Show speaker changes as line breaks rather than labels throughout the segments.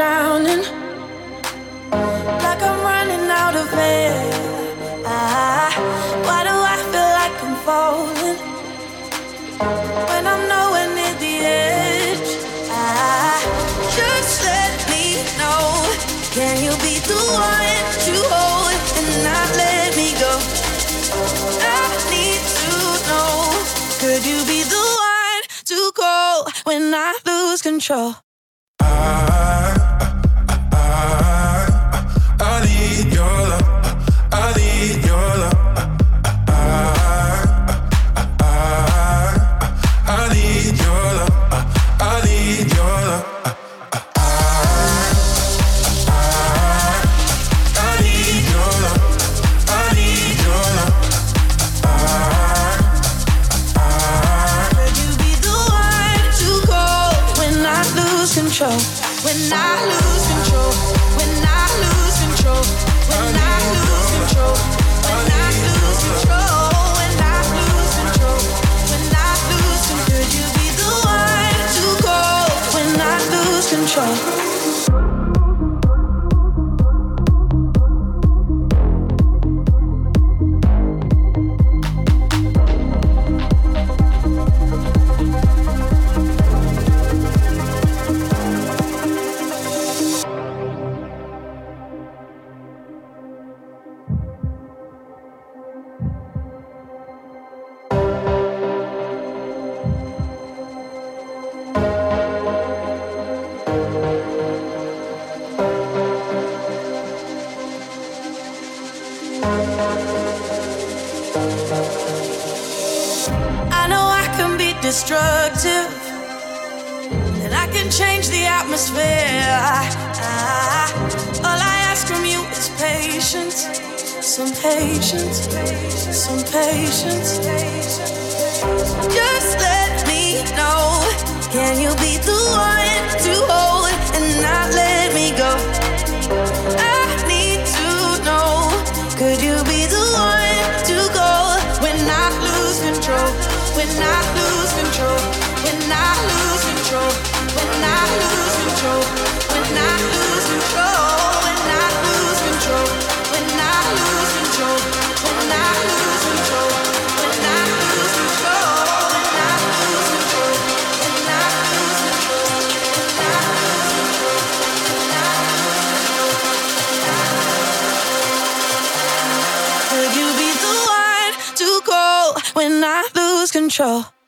drowning, like I'm running out of air. Ah, why do I feel like I'm falling when I'm nowhere near the edge? I, just let me know. Can you be the one to hold and not let me go? I need to know. Could you be the one to call when I lose control? I know I can be destructive, and I can change the atmosphere. All I ask from you is patience, some patience, some patience. Just let me know. Can you be the one to hold and not let me go? control.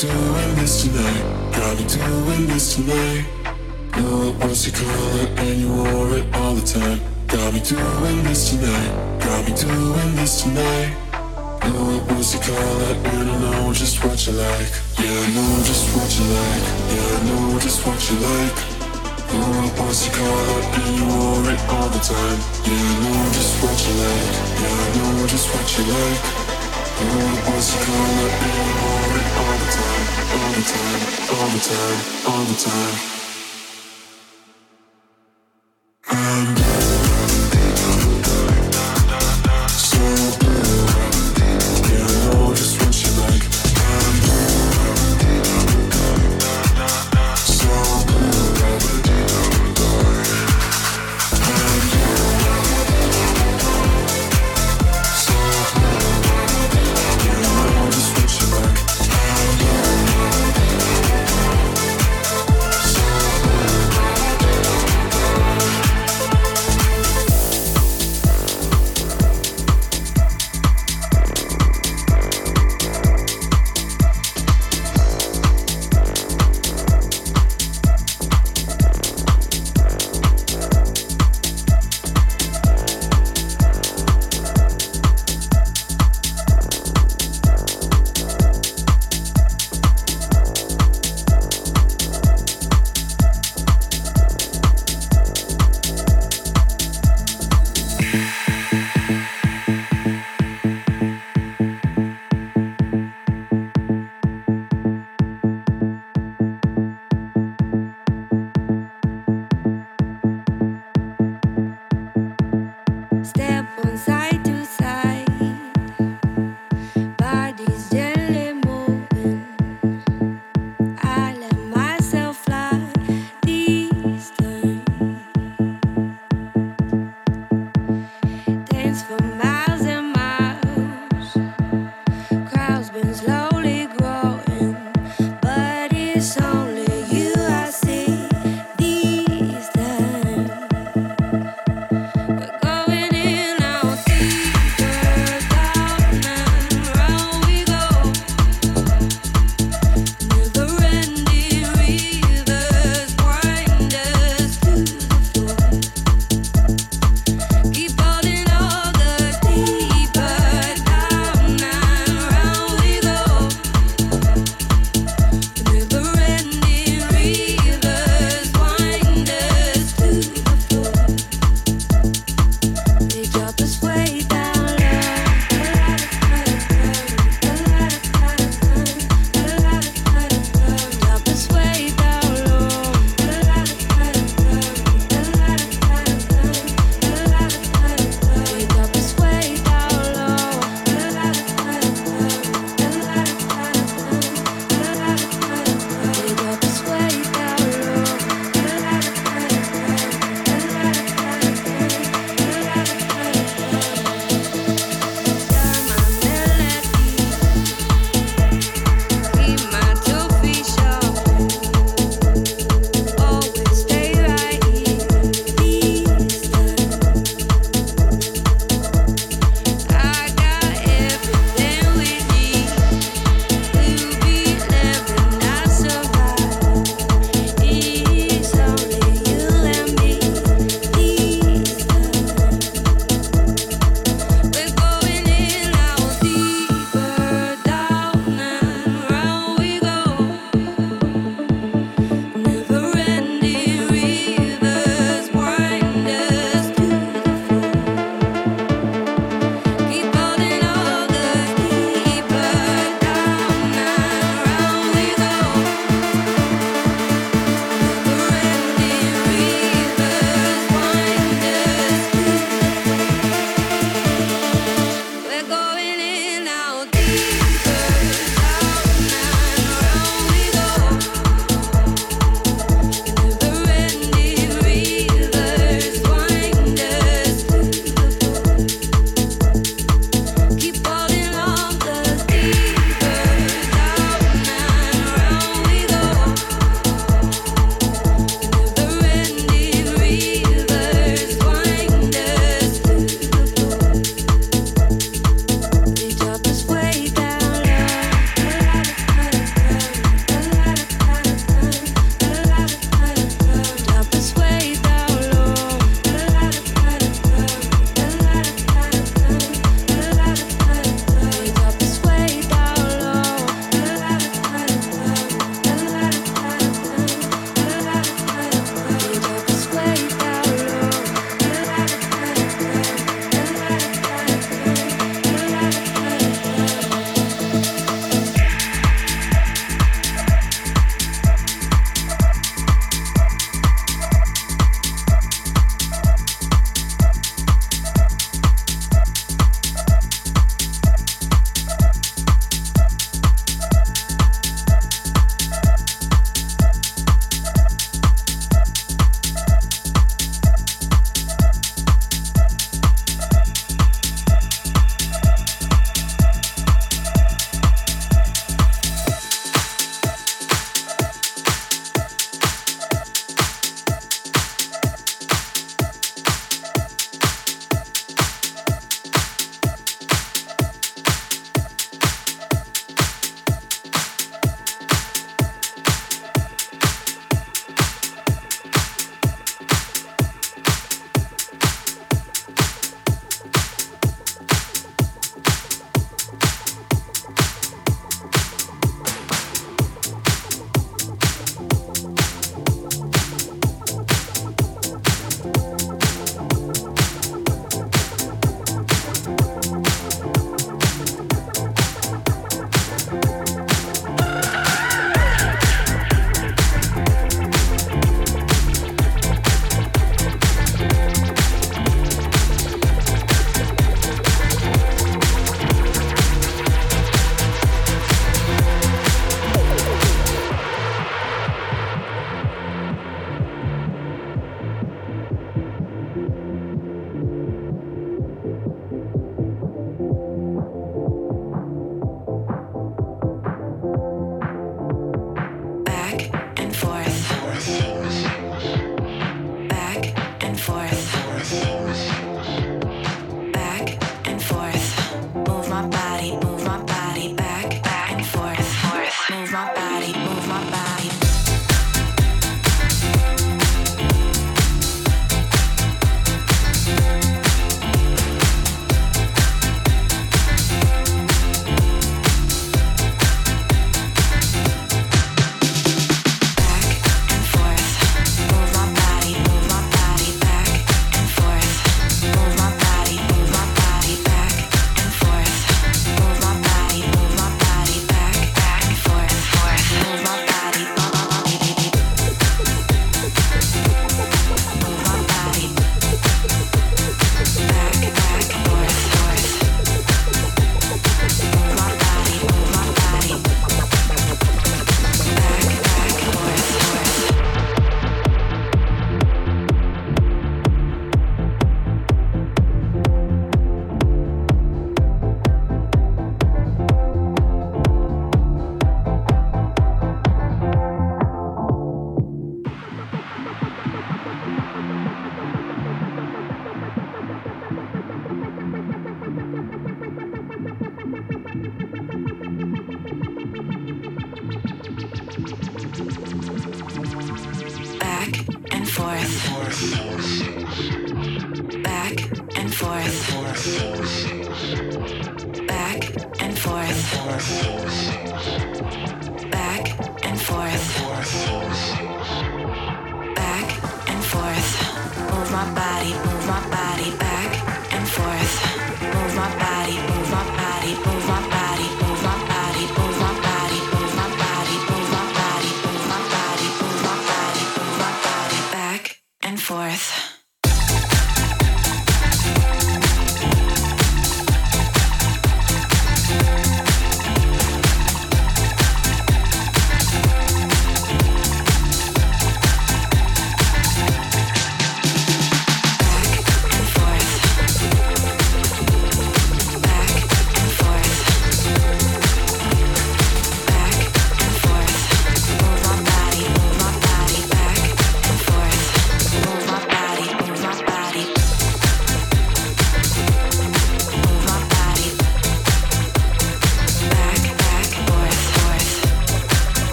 doing this tonight. Got me doing this tonight. Girl, it was your color and you wore it all the time. Got me doing this tonight. Got me doing this tonight. Girl, it was your color and I know just what you like. Yeah, I know just what you like. Yeah, I
know just what you like. Girl, it was your color and you wore it all the time. Yeah, I know just what you like. Yeah, I know just what you like all the time,
all the
time. And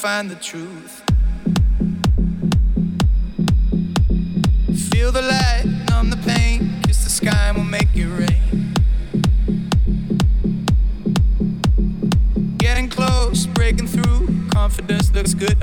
find the truth. Feel the light, numb the pain, kiss the sky and we'll make it rain. Getting close, breaking through, confidence looks good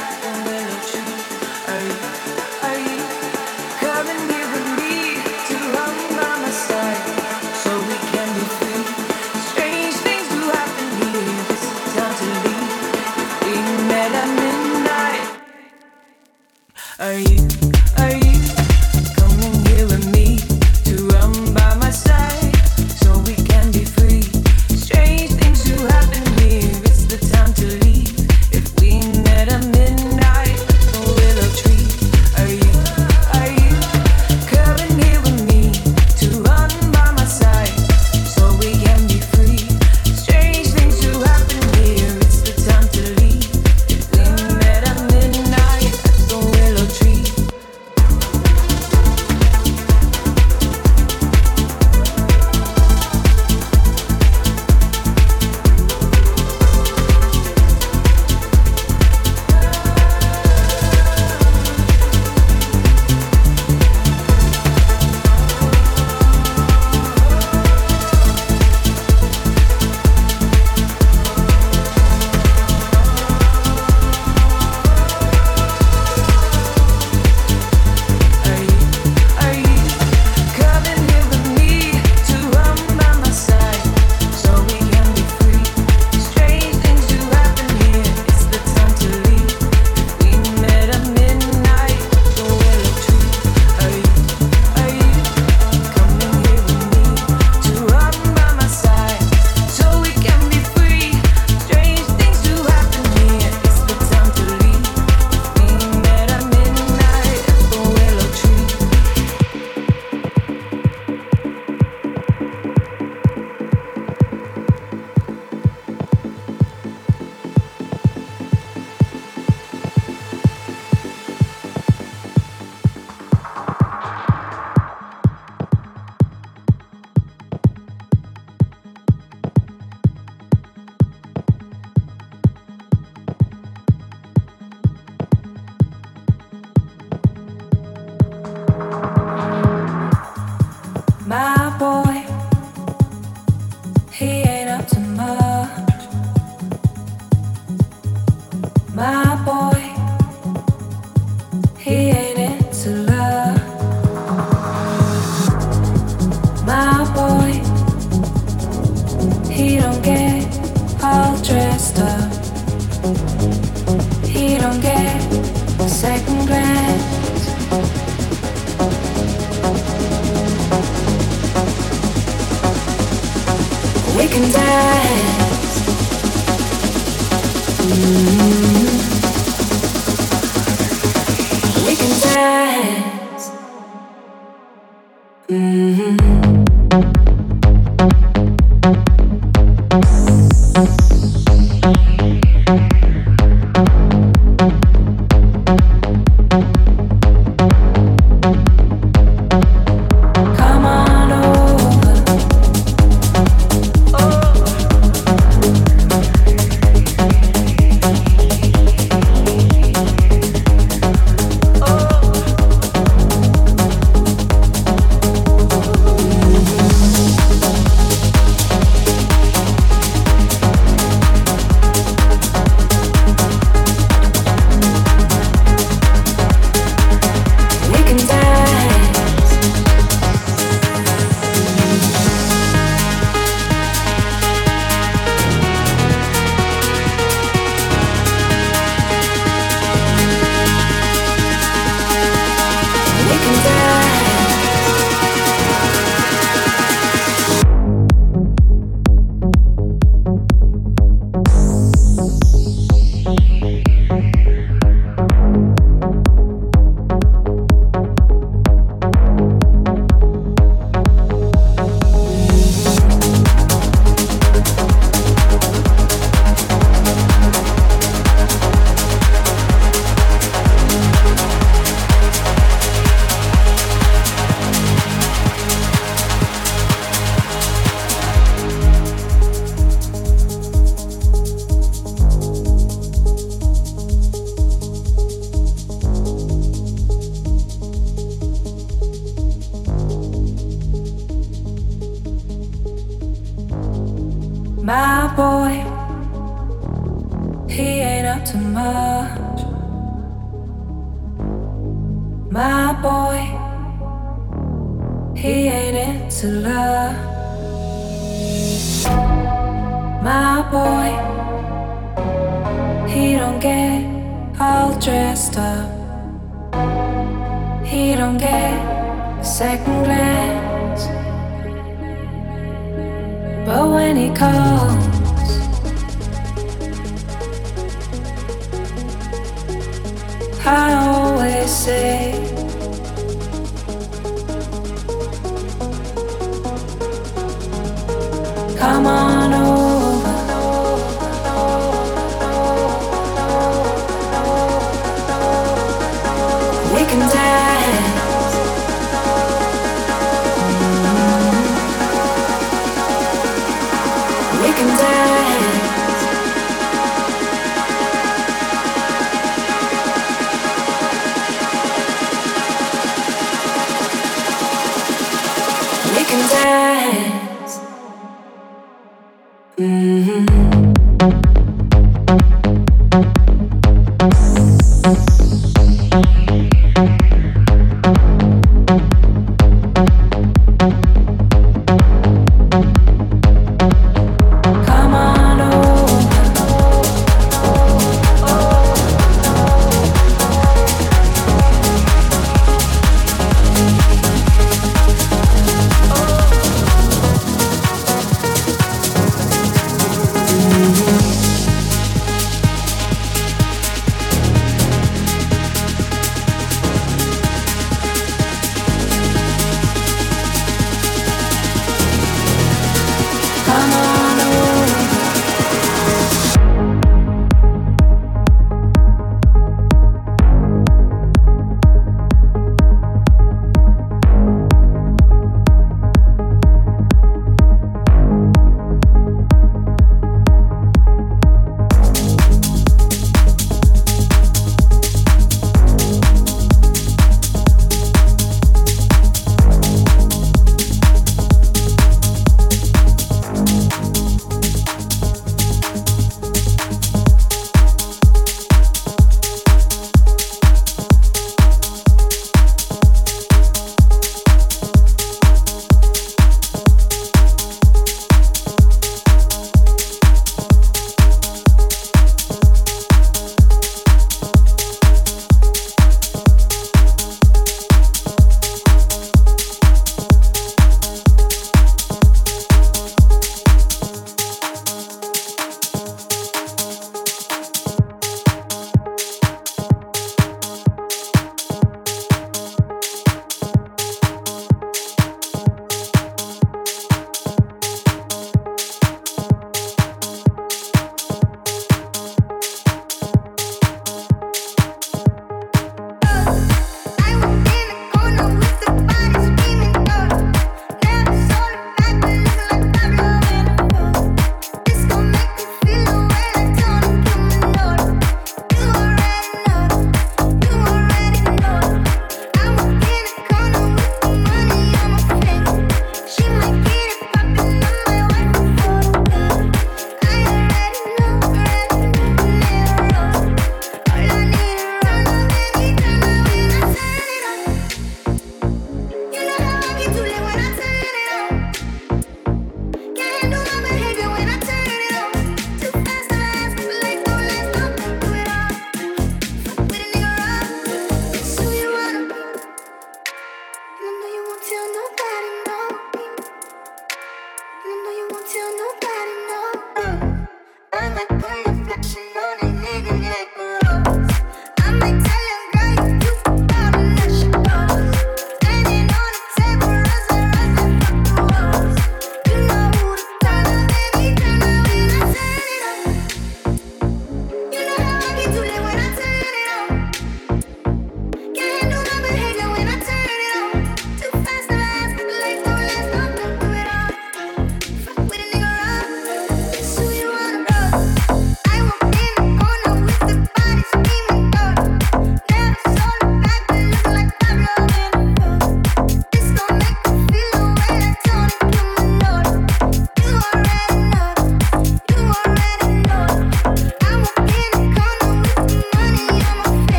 I always say, Come on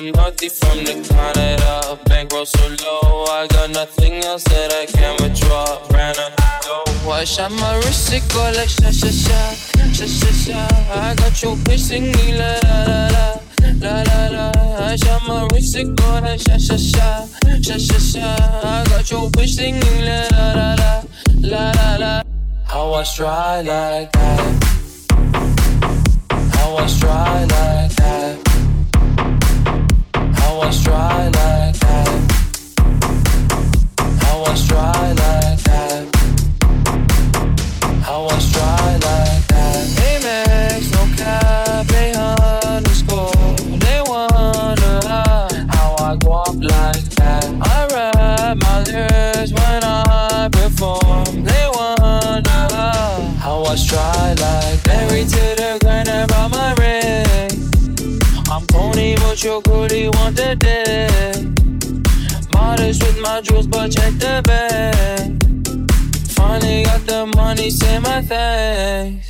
the from the Canada. Bankroll so low, I got nothing else that I can withdraw. Ran up the dough, I shot my wrist, it go like sha sha sha, sha sha sha. I got your bitch singing la la la la, la la la. I shot my wrist, it go like sha sha sha, sha sha sha. I got your bitch singing la la la la, la la. How I stride like that. How I stride like that. I stride like that. I stride like that. I stride like that. Amex, no cap, they underscore. They wonder how I walk like that. I rap my lyrics when I perform. They wonder how I stride like Married to but your want the dick. Modest with my jewels, but check the bag. Finally got the money, say my thanks.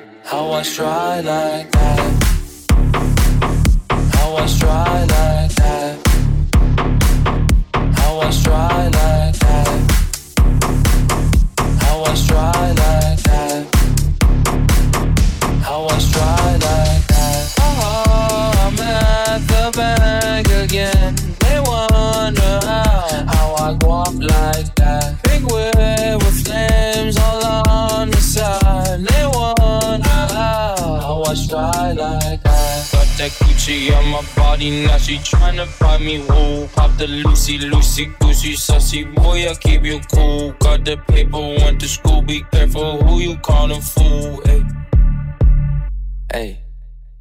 How I try like that. Gucci on my body, now she tryna find me wool. Pop the Lucy, Lucy, Goosey, sussy boy, I keep you cool. Got the paper, went to school, be careful who you callin' fool. Ay. Ay.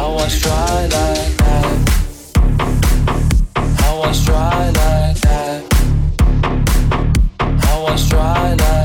I stride like that. I stride like that. I like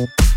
you